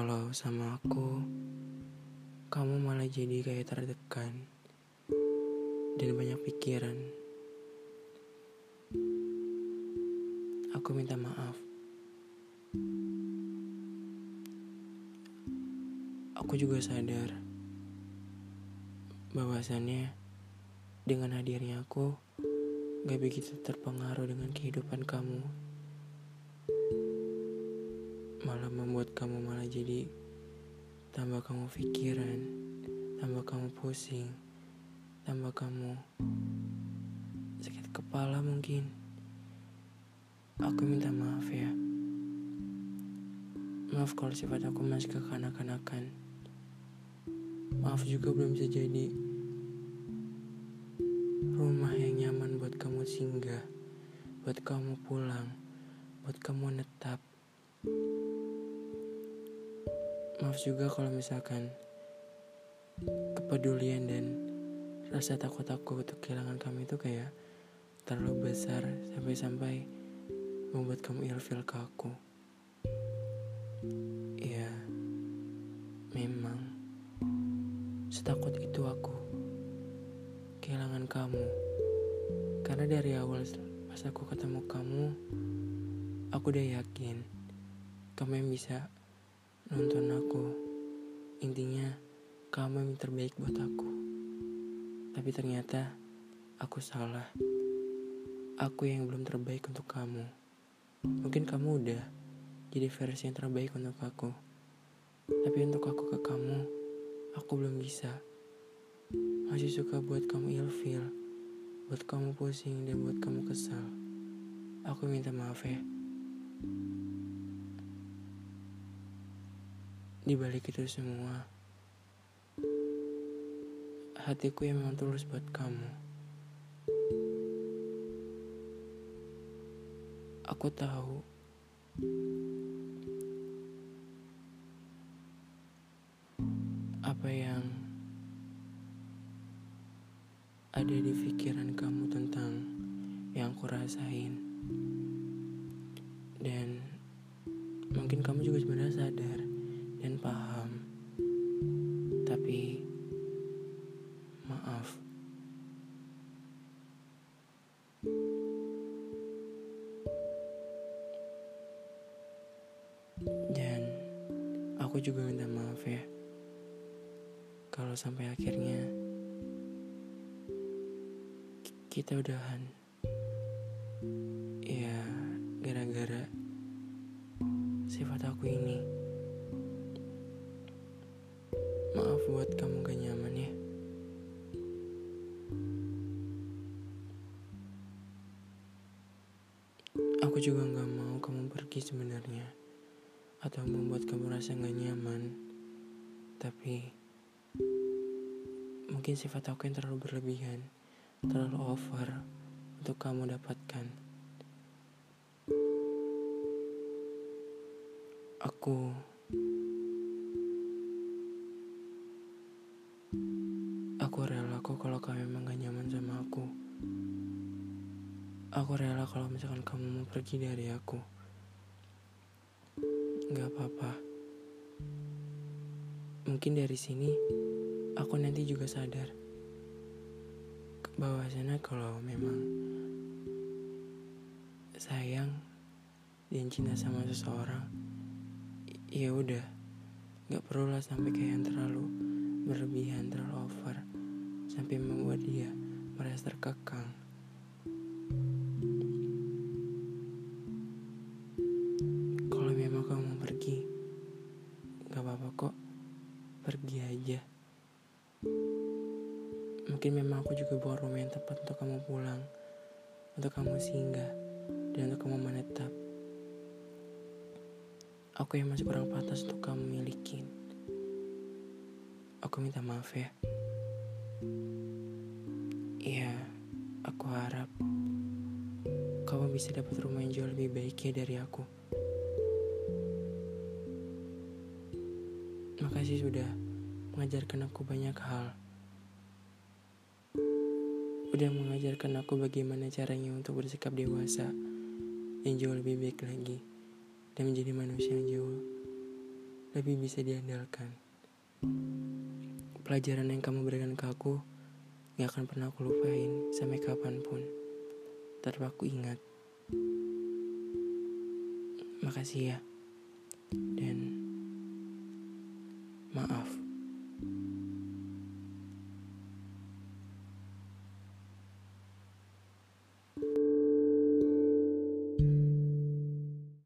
Kalau sama aku, kamu malah jadi kayak terdekan dan banyak pikiran. Aku minta maaf. Aku juga sadar bahwasannya dengan hadirnya aku gak begitu terpengaruh dengan kehidupan kamu. Malah membuat kamu malah jadi tambah kamu pikiran, tambah kamu pusing, tambah kamu sakit kepala mungkin. Aku minta maaf ya. Maaf kalau sifat aku masih kekanak-kanakan. Maaf juga belum bisa jadi rumah yang nyaman buat kamu singgah, buat kamu pulang, buat kamu netap. Maaf juga kalau misalkan kepedulian dan rasa takut aku untuk kehilangan kamu itu kayak terlalu besar sampai-sampai membuat kamu ilfil ke aku. Ya, memang setakut itu aku kehilangan kamu. Karena dari awal pas aku ketemu kamu, aku udah yakin kamu yang bisa nonton aku. Intinya, kamu yang terbaik buat aku. Tapi ternyata aku salah. Aku yang belum terbaik untuk kamu. Mungkin kamu udah jadi versi yang terbaik untuk aku. Tapi untuk aku ke kamu, aku belum bisa. Masih suka buat kamu ilfil, buat kamu pusing dan buat kamu kesal. Aku minta maaf ya. Di balik itu semua, hatiku yang memang tulus buat kamu. Aku tahu apa yang ada di pikiran kamu tentang yang aku rasain. Dan mungkin kamu juga sebenarnya sadar dan paham. Tapi maaf. Dan aku juga minta maaf ya. Kalau sampai akhirnya ki- kita udahan. Ya, gara-gara sifat aku ini. Buat kamu gak nyaman ya. Aku juga gak mau kamu pergi sebenarnya. Atau membuat kamu rasa gak nyaman. Tapi mungkin sifat aku yang terlalu berlebihan. Terlalu over untuk kamu dapatkan. Aku Aku rela kok kalau kamu memang gak nyaman sama aku. Aku rela kalau misalkan kamu mau pergi dari aku. Gak apa-apa. Mungkin dari sini aku nanti juga sadar bahwasanya kalau memang sayang dan cinta sama seseorang, ya udah, nggak perlu lah sampai kayak yang terlalu berlebihan, terlalu over, sampai membuat dia merasa terkekang. Kalau memang kamu mau pergi, nggak apa-apa kok, pergi aja. Mungkin memang aku juga bukan rumah yang tepat untuk kamu pulang, untuk kamu singgah, dan untuk kamu menetap. Aku yang masih kurang pantas untuk kamu milikin. Aku minta maaf ya. Iya, aku harap kamu bisa dapat rumah yang jauh lebih baik ya dari aku. Makasih sudah mengajarkan aku banyak hal. Udah mengajarkan aku bagaimana caranya untuk bersikap dewasa yang jauh lebih baik lagi dan menjadi manusia yang jauh lebih bisa diandalkan. Pelajaran yang kamu berikan ke aku gak akan pernah aku lupain sampai kapan pun. Tetap aku ingat. Makasih ya. Dan maaf.